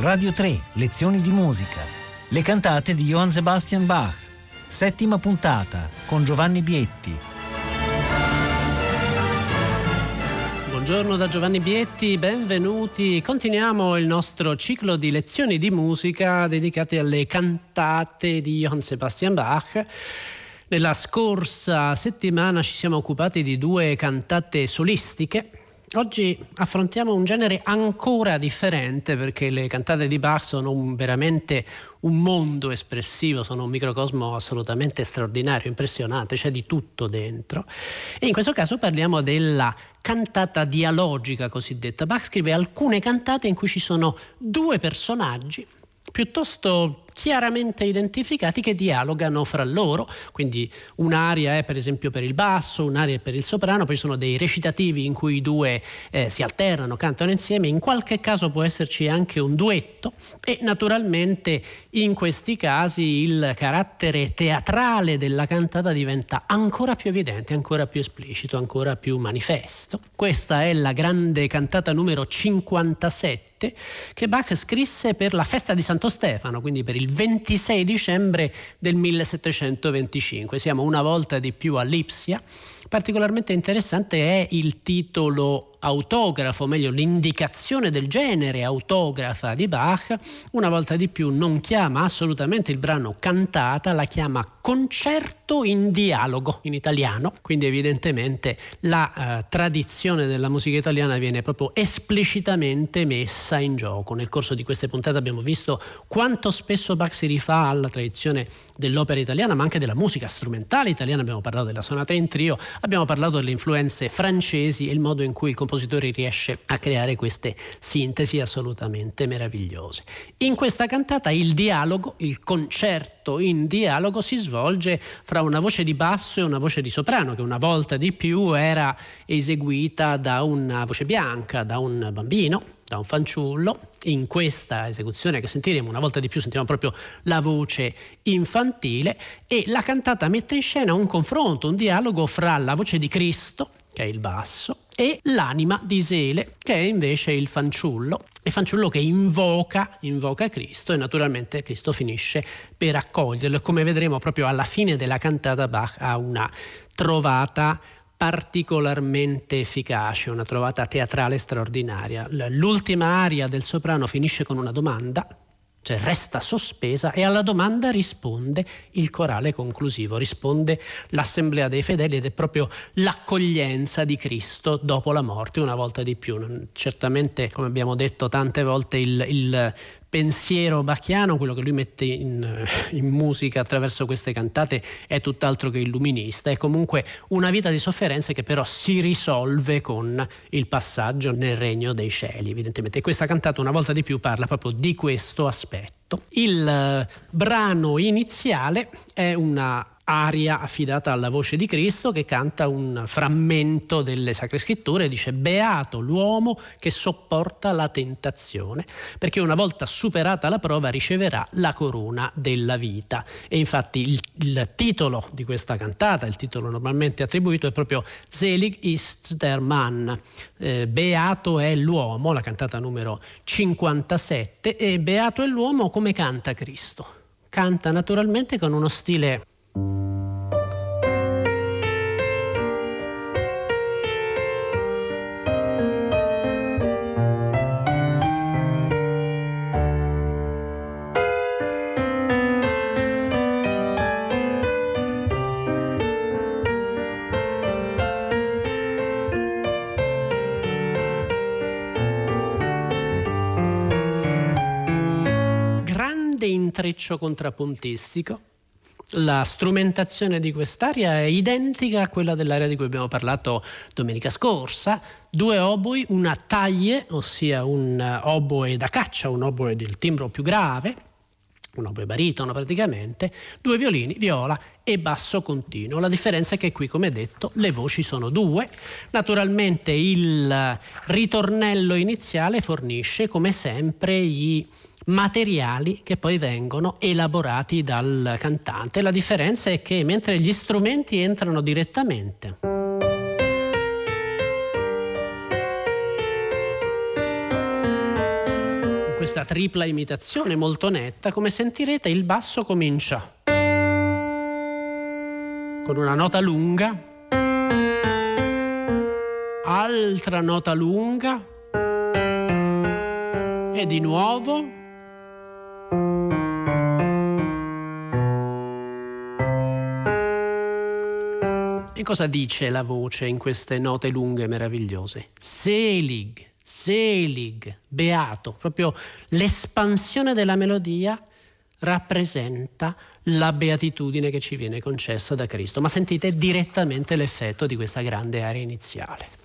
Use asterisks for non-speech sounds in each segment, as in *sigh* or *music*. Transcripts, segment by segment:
Radio 3, lezioni di musica. Le cantate di Johann Sebastian Bach. Settima puntata con Giovanni Bietti. Buongiorno da Giovanni Bietti, benvenuti. Continuiamo il nostro ciclo di lezioni di musica dedicate alle cantate di Johann Sebastian Bach. Nella scorsa settimana ci siamo occupati di due cantate solistiche Oggi affrontiamo un genere ancora differente perché le cantate di Bach sono un, veramente un mondo espressivo, sono un microcosmo assolutamente straordinario, impressionante, c'è di tutto dentro. E in questo caso parliamo della cantata dialogica cosiddetta. Bach scrive alcune cantate in cui ci sono due personaggi piuttosto chiaramente identificati che dialogano fra loro, quindi un'aria è per esempio per il basso, un'aria è per il soprano, poi ci sono dei recitativi in cui i due eh, si alternano, cantano insieme, in qualche caso può esserci anche un duetto e naturalmente in questi casi il carattere teatrale della cantata diventa ancora più evidente, ancora più esplicito, ancora più manifesto. Questa è la grande cantata numero 57 che Bach scrisse per la festa di Santo Stefano, quindi per il 26 dicembre del 1725. Siamo una volta di più a Lipsia. Particolarmente interessante è il titolo autografo, meglio l'indicazione del genere autografa di Bach, una volta di più non chiama assolutamente il brano cantata, la chiama concerto in dialogo in italiano, quindi evidentemente la eh, tradizione della musica italiana viene proprio esplicitamente messa in gioco. Nel corso di queste puntate abbiamo visto quanto spesso Bach si rifà alla tradizione dell'opera italiana, ma anche della musica strumentale italiana, abbiamo parlato della sonata in trio, abbiamo parlato delle influenze francesi e il modo in cui il compositore riesce a creare queste sintesi assolutamente meravigliose. In questa cantata il dialogo, il concerto in dialogo si svolge fra una voce di basso e una voce di soprano che una volta di più era eseguita da una voce bianca, da un bambino da un fanciullo. In questa esecuzione che sentiremo una volta di più sentiamo proprio la voce infantile e la cantata mette in scena un confronto, un dialogo fra la voce di Cristo che è il basso, e l'anima di Sele, che è invece il fanciullo, il fanciullo che invoca, invoca Cristo e naturalmente Cristo finisce per accoglierlo. Come vedremo proprio alla fine della cantata Bach ha una trovata particolarmente efficace, una trovata teatrale straordinaria. L'ultima aria del soprano finisce con una domanda cioè resta sospesa e alla domanda risponde il corale conclusivo, risponde l'assemblea dei fedeli ed è proprio l'accoglienza di Cristo dopo la morte una volta di più. Certamente, come abbiamo detto tante volte, il, il pensiero bacchiano, quello che lui mette in, in, musica attraverso queste cantate, è tutt'altro che illuminista. È comunque una vita di sofferenze che però si risolve con il passaggio nel regno dei cieli, evidentemente. E questa cantata una volta di più parla proprio di questo aspetto. Il eh, brano iniziale è una aria affidata alla voce di Cristo che canta un frammento delle Sacre Scritture, dice Beato l'uomo che sopporta la tentazione, perché una volta superata la prova riceverà la corona della vita. E infatti il, il titolo di questa cantata, il titolo normalmente attribuito è proprio Selig ist der Mann, eh, Beato è l'uomo, la cantata numero 57, e Beato è l'uomo come canta Cristo. Canta naturalmente con uno stile intreccio contrappuntistico la strumentazione di quest'aria è identica a quella dell'area di cui abbiamo parlato domenica scorsa. Due oboi, una taglie, ossia un oboe da caccia, un oboe del timbro più grave, un oboe baritono praticamente, due violini, viola e basso continuo. La differenza è che qui, come detto, le voci sono due. Naturalmente il ritornello iniziale fornisce, come sempre, i materiali che poi vengono elaborati dal cantante. La differenza è che mentre gli strumenti entrano direttamente questa tripla imitazione molto netta, come sentirete il basso comincia con una nota lunga, altra nota lunga e di nuovo E cosa dice la voce in queste note lunghe e meravigliose? Selig, selig, beato, proprio l'espansione della melodia rappresenta la beatitudine che ci viene concessa da Cristo. Ma sentite direttamente l'effetto di questa grande area iniziale.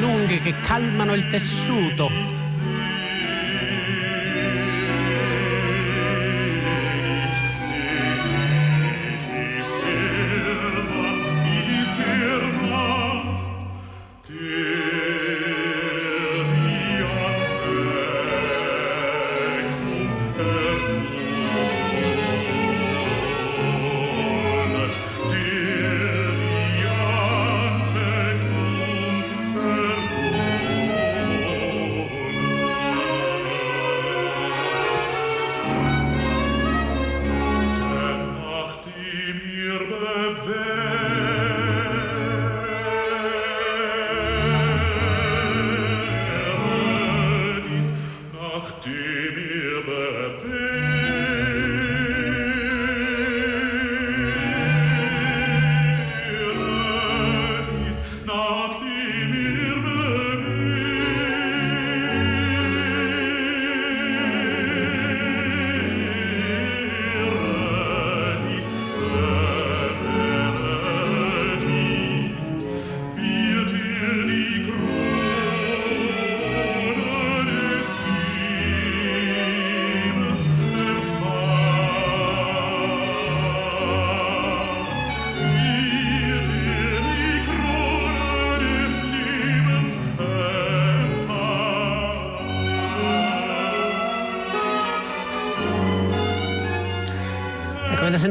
Lunghe che calmano il tessuto.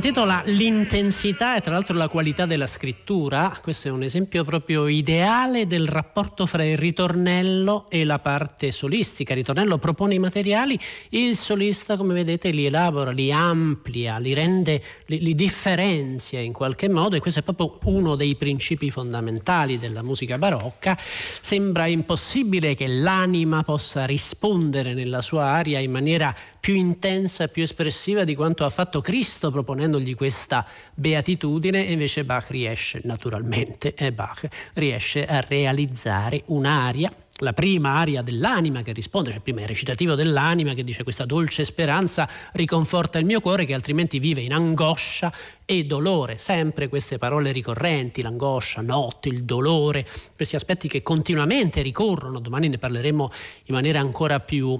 Sentito la, l'intensità e tra l'altro la qualità della scrittura, questo è un esempio proprio ideale del rapporto fra il ritornello e la parte solistica. Il ritornello propone i materiali, il solista come vedete li elabora, li amplia, li rende, li, li differenzia in qualche modo e questo è proprio uno dei principi fondamentali della musica barocca. Sembra impossibile che l'anima possa rispondere nella sua aria in maniera più intensa, più espressiva di quanto ha fatto Cristo proponendogli questa beatitudine e invece Bach riesce naturalmente, eh, Bach riesce a realizzare un'aria la prima aria dell'anima che risponde, cioè il primo recitativo dell'anima che dice questa dolce speranza riconforta il mio cuore che altrimenti vive in angoscia e dolore, sempre queste parole ricorrenti, l'angoscia, notte, il dolore, questi aspetti che continuamente ricorrono, domani ne parleremo in maniera ancora più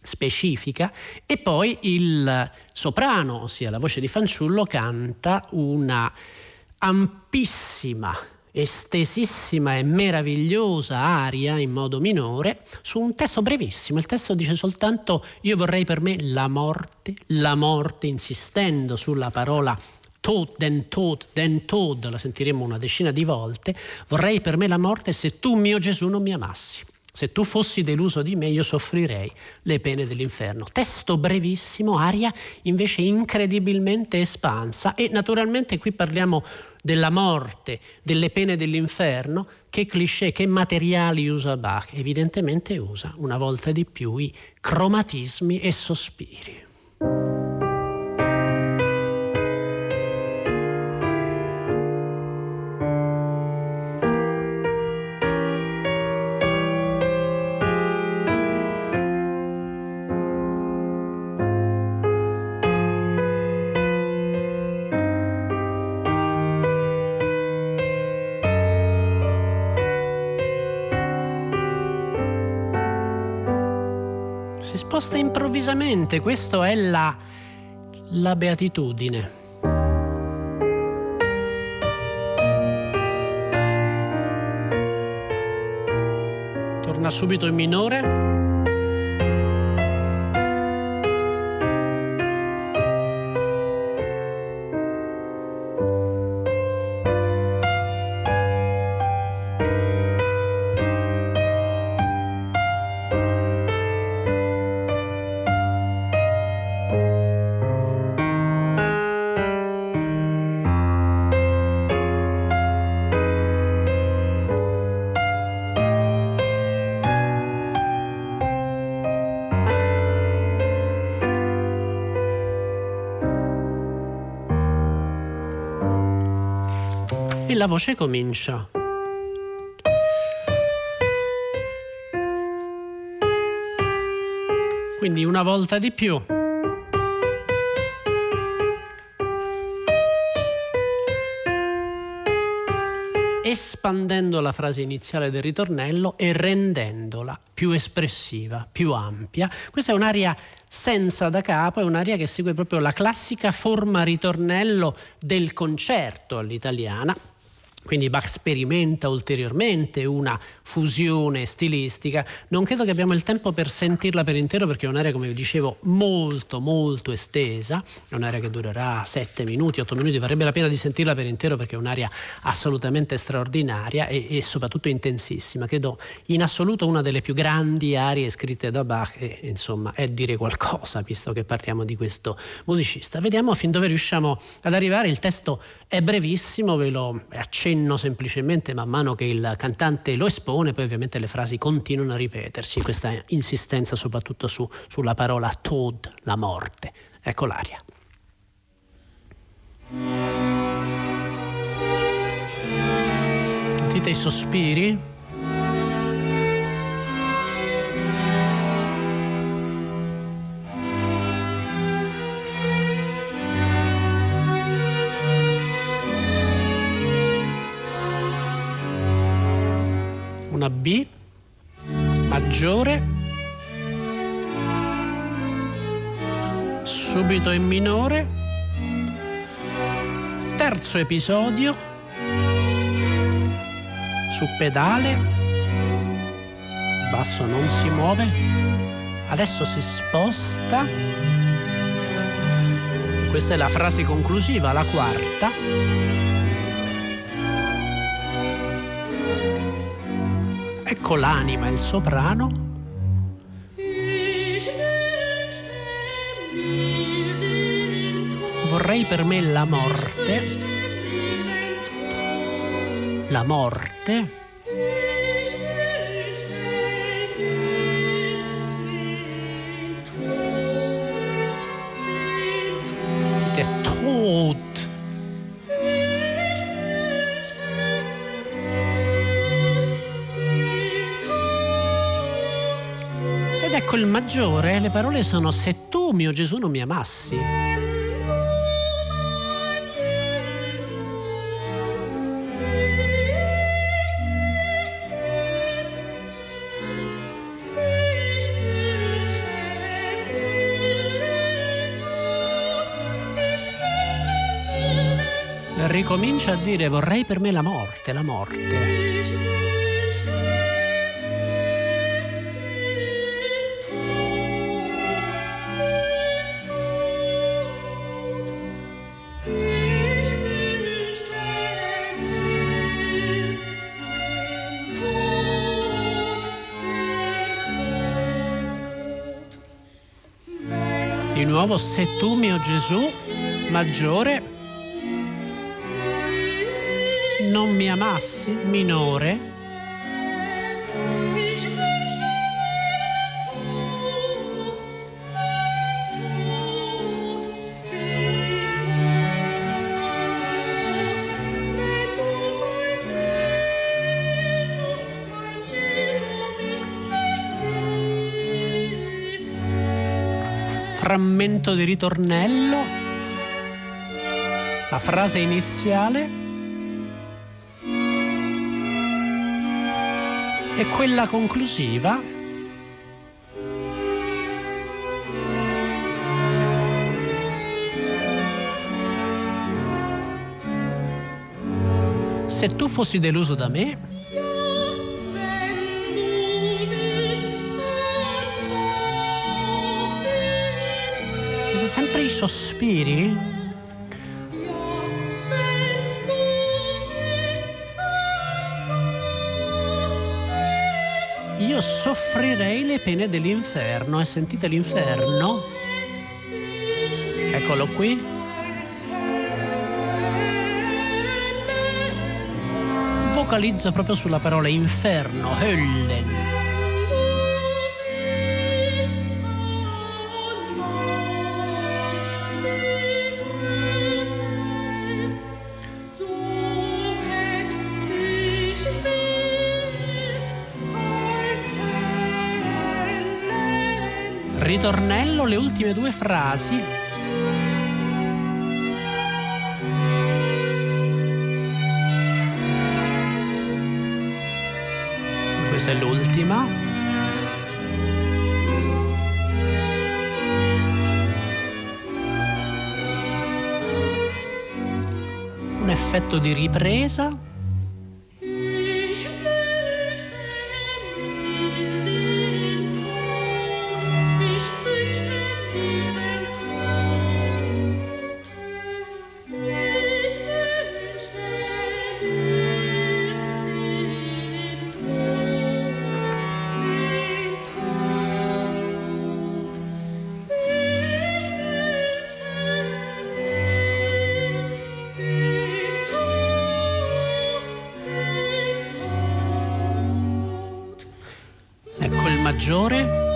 specifica e poi il soprano, ossia la voce di fanciullo, canta una ampissima, estesissima e meravigliosa aria in modo minore su un testo brevissimo. Il testo dice soltanto io vorrei per me la morte, la morte, insistendo sulla parola Tod, den Tod, den Tod, la sentiremo una decina di volte, vorrei per me la morte se tu mio Gesù non mi amassi. Se tu fossi deluso di me, io soffrirei le pene dell'inferno. Testo brevissimo, aria invece incredibilmente espansa e naturalmente qui parliamo della morte, delle pene dell'inferno. Che cliché, che materiali usa Bach? Evidentemente usa una volta di più i cromatismi e sospiri. Risposta improvvisamente, questo è la, la beatitudine. Torna subito in minore. Voce comincia. Quindi una volta di più. espandendo la frase iniziale del ritornello e rendendola più espressiva, più ampia. Questa è un'aria senza da capo, è un'aria che segue proprio la classica forma ritornello del concerto all'italiana, quindi Bach sperimenta ulteriormente una fusione stilistica. Non credo che abbiamo il tempo per sentirla per intero perché è un'area, come vi dicevo, molto molto estesa, è un'area che durerà 7 minuti, 8 minuti, varrebbe la pena di sentirla per intero perché è un'area assolutamente straordinaria e, e soprattutto intensissima. Credo in assoluto una delle più grandi arie scritte da Bach e insomma è dire qualcosa visto che parliamo di questo musicista. Vediamo fin dove riusciamo ad arrivare, il testo è brevissimo, ve lo accenno accenno semplicemente man mano che il cantante lo espone, poi ovviamente le frasi continuano a ripetersi, questa insistenza soprattutto su, sulla parola Tod, la morte. Ecco l'aria. Sentite i sospiri? Una B maggiore, subito in minore, terzo episodio, su pedale, basso non si muove, adesso si sposta, questa è la frase conclusiva, la quarta. Ecco l'anima, il soprano. Vorrei per me la morte. La morte. Maggiore, le parole sono se tu, mio Gesù, non mi amassi. Ricomincia a dire vorrei per me la morte, la morte. Nuovo se tu mio Gesù maggiore non mi amassi minore frammento di ritornello, la frase iniziale e quella conclusiva Se tu fossi deluso da me, sempre i sospiri io soffrirei le pene dell'inferno. E sentite l'inferno? Eccolo qui. Vocalizza proprio sulla parola inferno, Höllen. Ritornello, le ultime due frasi. Questa è l'ultima. Un effetto di ripresa. Maggiore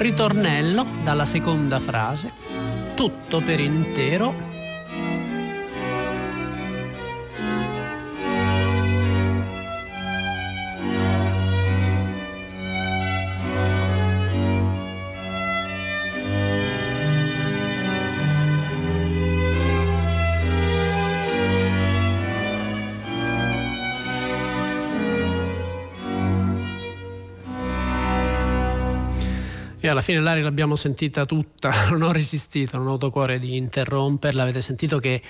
ritornello dalla seconda frase, tutto per intero alla fine l'aria l'abbiamo sentita tutta, *laughs* non ho resistito, non ho avuto cuore di interromperla, avete sentito che,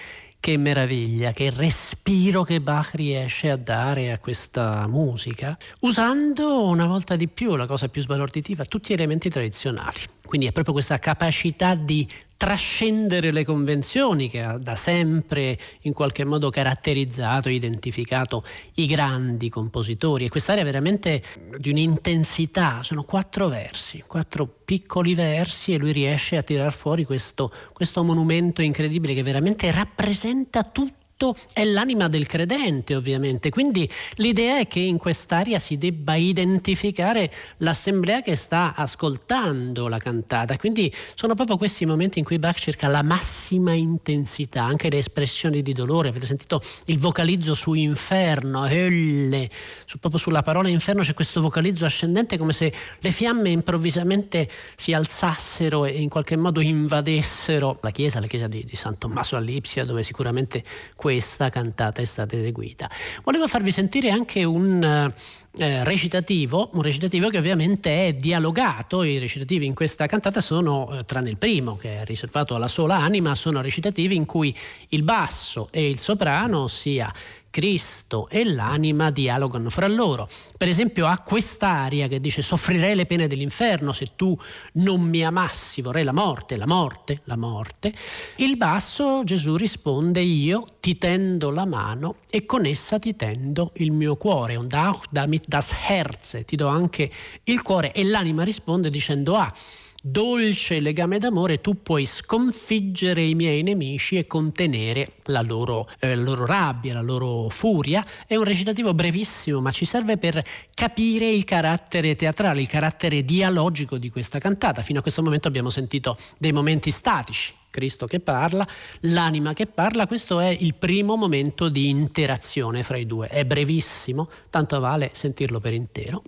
che meraviglia, che respiro che Bach riesce a dare a questa musica, usando una volta di più, la cosa più sbalorditiva, tutti gli elementi tradizionali. Quindi è proprio questa capacità di trascendere le convenzioni che ha da sempre in qualche modo caratterizzato, identificato i grandi compositori e quest'area veramente di un'intensità, sono quattro versi, quattro piccoli versi e lui riesce a tirar fuori questo, questo monumento incredibile che veramente rappresenta tutto tutto è l'anima del credente ovviamente, quindi l'idea è che in quest'area si debba identificare l'assemblea che sta ascoltando la cantata, quindi sono proprio questi momenti in cui Bach cerca la massima intensità, anche le espressioni di dolore, avete sentito il vocalizzo su inferno, Hölle, su, proprio sulla parola inferno c'è questo vocalizzo ascendente come se le fiamme improvvisamente si alzassero e in qualche modo invadessero la chiesa, la chiesa di, di San Tommaso a Lipsia dove sicuramente questa cantata è stata eseguita. Volevo farvi sentire anche un eh, recitativo, un recitativo che ovviamente è dialogato, i recitativi in questa cantata sono, eh, tranne il primo che è riservato alla sola anima, sono recitativi in cui il basso e il soprano, ossia Cristo e l'anima dialogano fra loro. Per esempio ha quest'aria che dice soffrirei le pene dell'inferno se tu non mi amassi, vorrei la morte, la morte, la morte. Il basso Gesù risponde io ti tendo la mano e con essa ti tendo il mio cuore, und auch damit das Herz, ti do anche il cuore e l'anima risponde dicendo ah dolce legame d'amore, tu puoi sconfiggere i miei nemici e contenere la loro, eh, la loro rabbia, la loro furia. È un recitativo brevissimo, ma ci serve per capire il carattere teatrale, il carattere dialogico di questa cantata. Fino a questo momento abbiamo sentito dei momenti statici, Cristo che parla, l'anima che parla, questo è il primo momento di interazione fra i due. È brevissimo, tanto vale sentirlo per intero.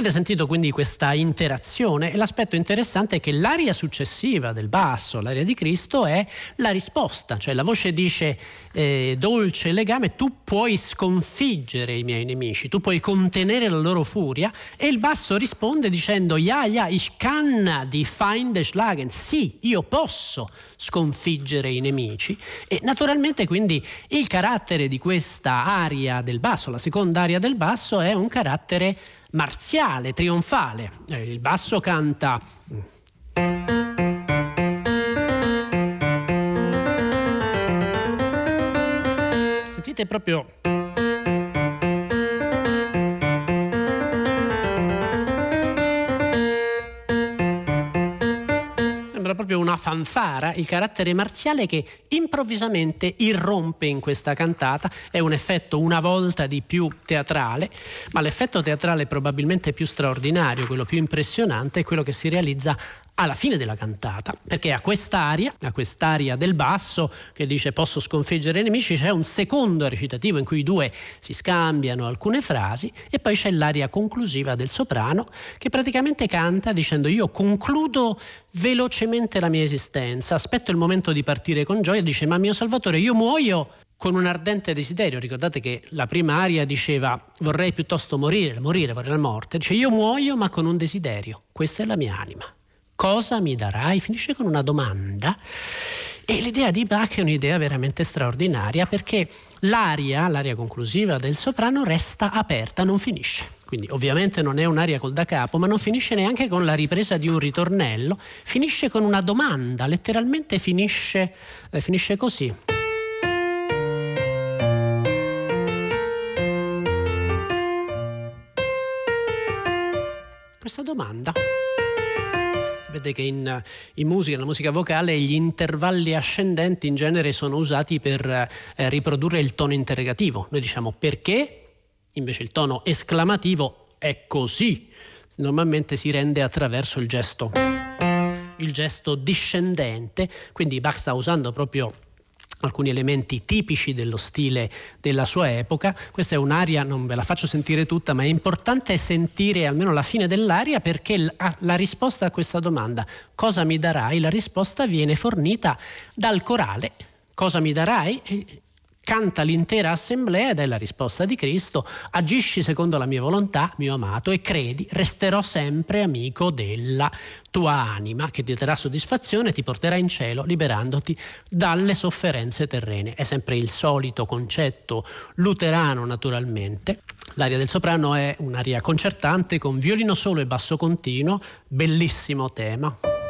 Avete sentito quindi questa interazione? E l'aspetto interessante è che l'aria successiva del basso, l'aria di Cristo, è la risposta, cioè la voce dice eh, dolce legame, tu puoi sconfiggere i miei nemici, tu puoi contenere la loro furia. E il basso risponde dicendo ja, ja, ich kann die Feinde schlagen, sì, io posso sconfiggere i nemici. E naturalmente quindi il carattere di questa aria del basso, la seconda aria del basso è un carattere marziale, trionfale. Eh, il basso canta. Sentite proprio una fanfara, il carattere marziale che improvvisamente irrompe in questa cantata, è un effetto una volta di più teatrale, ma l'effetto teatrale probabilmente più straordinario, quello più impressionante, è quello che si realizza alla fine della cantata, perché a quest'aria, a quest'aria del basso che dice posso sconfiggere i nemici, c'è un secondo recitativo in cui i due si scambiano alcune frasi e poi c'è l'aria conclusiva del soprano che praticamente canta dicendo io concludo velocemente la mia esistenza, aspetto il momento di partire con gioia, dice ma mio Salvatore io muoio con un ardente desiderio. Ricordate che la prima aria diceva vorrei piuttosto morire, morire, vorrei la morte. Dice io muoio ma con un desiderio. Questa è la mia anima cosa mi darai? Finisce con una domanda. E l'idea di Bach è un'idea veramente straordinaria perché l'aria, l'aria conclusiva del soprano resta aperta, non finisce. Quindi ovviamente non è un'aria col da capo, ma non finisce neanche con la ripresa di un ritornello, finisce con una domanda, letteralmente finisce, eh, finisce così. Questa domanda. Sapete che in, in, musica, nella musica vocale, gli intervalli ascendenti in genere sono usati per eh, riprodurre il tono interrogativo. Noi diciamo perché, invece il tono esclamativo è così. Normalmente si rende attraverso il gesto, il gesto discendente, quindi Bach sta usando proprio alcuni elementi tipici dello stile della sua epoca. Questa è un'aria, non ve la faccio sentire tutta, ma è importante sentire almeno la fine dell'aria perché la, la risposta a questa domanda, cosa mi darai? La risposta viene fornita dal corale. Cosa mi darai? Canta l'intera assemblea ed è la risposta di Cristo, agisci secondo la mia volontà, mio amato, e credi, resterò sempre amico della tua anima, che ti darà soddisfazione e ti porterà in cielo, liberandoti dalle sofferenze terrene. È sempre il solito concetto luterano, naturalmente. L'aria del soprano è un'aria concertante con violino solo e basso continuo, bellissimo tema.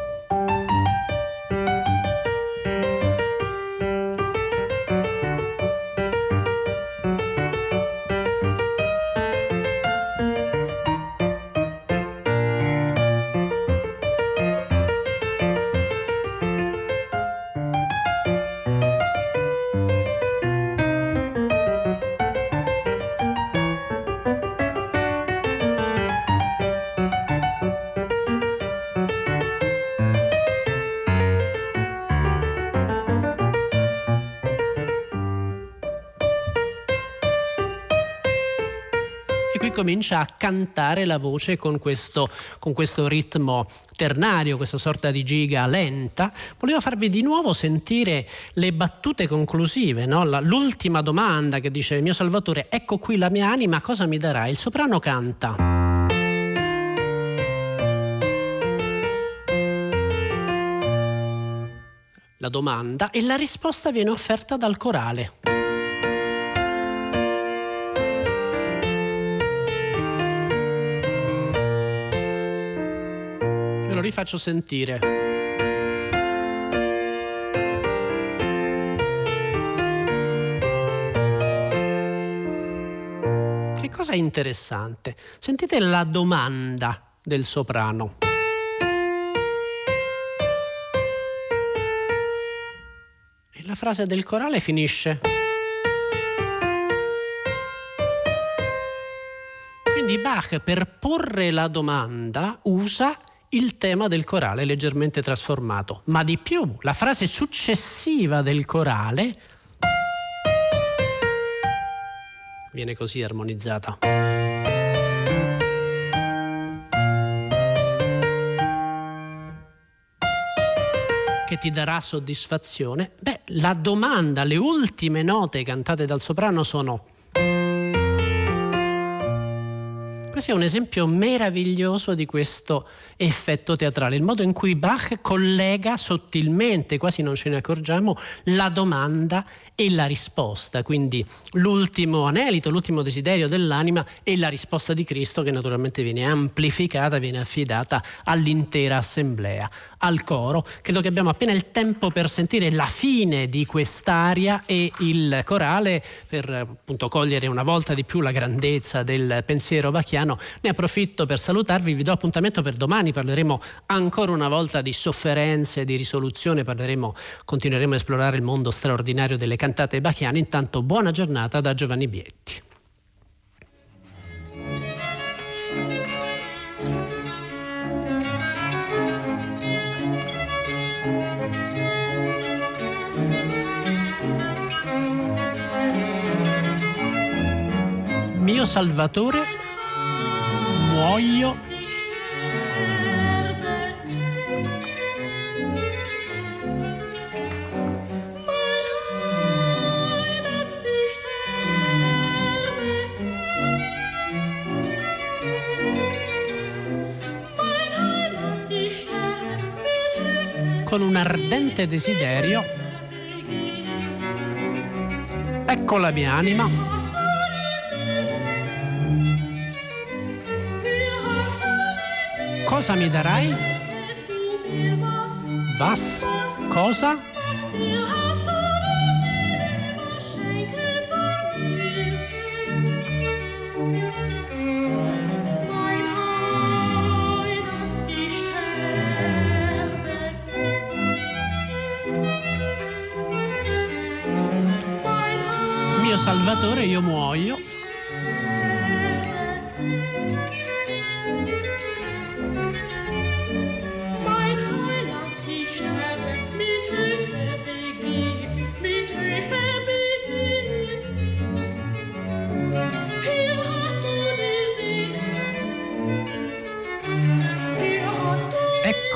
Comincia a cantare la voce con questo, con questo ritmo ternario, questa sorta di giga lenta. Volevo farvi di nuovo sentire le battute conclusive, no? la, l'ultima domanda che dice mio Salvatore, ecco qui la mia anima, cosa mi darà? Il soprano canta. La domanda e la risposta viene offerta dal corale. Lo rifaccio sentire. Che cosa interessante? Sentite la domanda del soprano. E la frase del corale finisce. Quindi Bach per porre la domanda usa il tema del corale leggermente trasformato, ma di più la frase successiva del corale viene così armonizzata. che ti darà soddisfazione? Beh, la domanda, le ultime note cantate dal soprano sono Questo è un esempio meraviglioso di questo effetto teatrale, il modo in cui Bach collega sottilmente, quasi non ce ne accorgiamo, la domanda e la risposta, quindi l'ultimo anelito, l'ultimo desiderio dell'anima e la risposta di Cristo che naturalmente viene amplificata, viene affidata all'intera assemblea, al coro. Credo che abbiamo appena il tempo per sentire la fine di quest'aria e il corale per appunto cogliere una volta di più la grandezza del pensiero bachiano Milano. Ne approfitto per salutarvi, vi do appuntamento per domani, parleremo ancora una volta di sofferenze, di risoluzione, parleremo, continueremo a esplorare il mondo straordinario delle cantate bachiane. Intanto buona giornata da Giovanni Bietti. mio Salvatore muoio con un ardente desiderio. Ecco la mia anima Cosa mi darai? Was? Cosa? Mio Salvatore, io muoio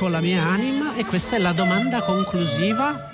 con la mia anima e questa è la domanda conclusiva.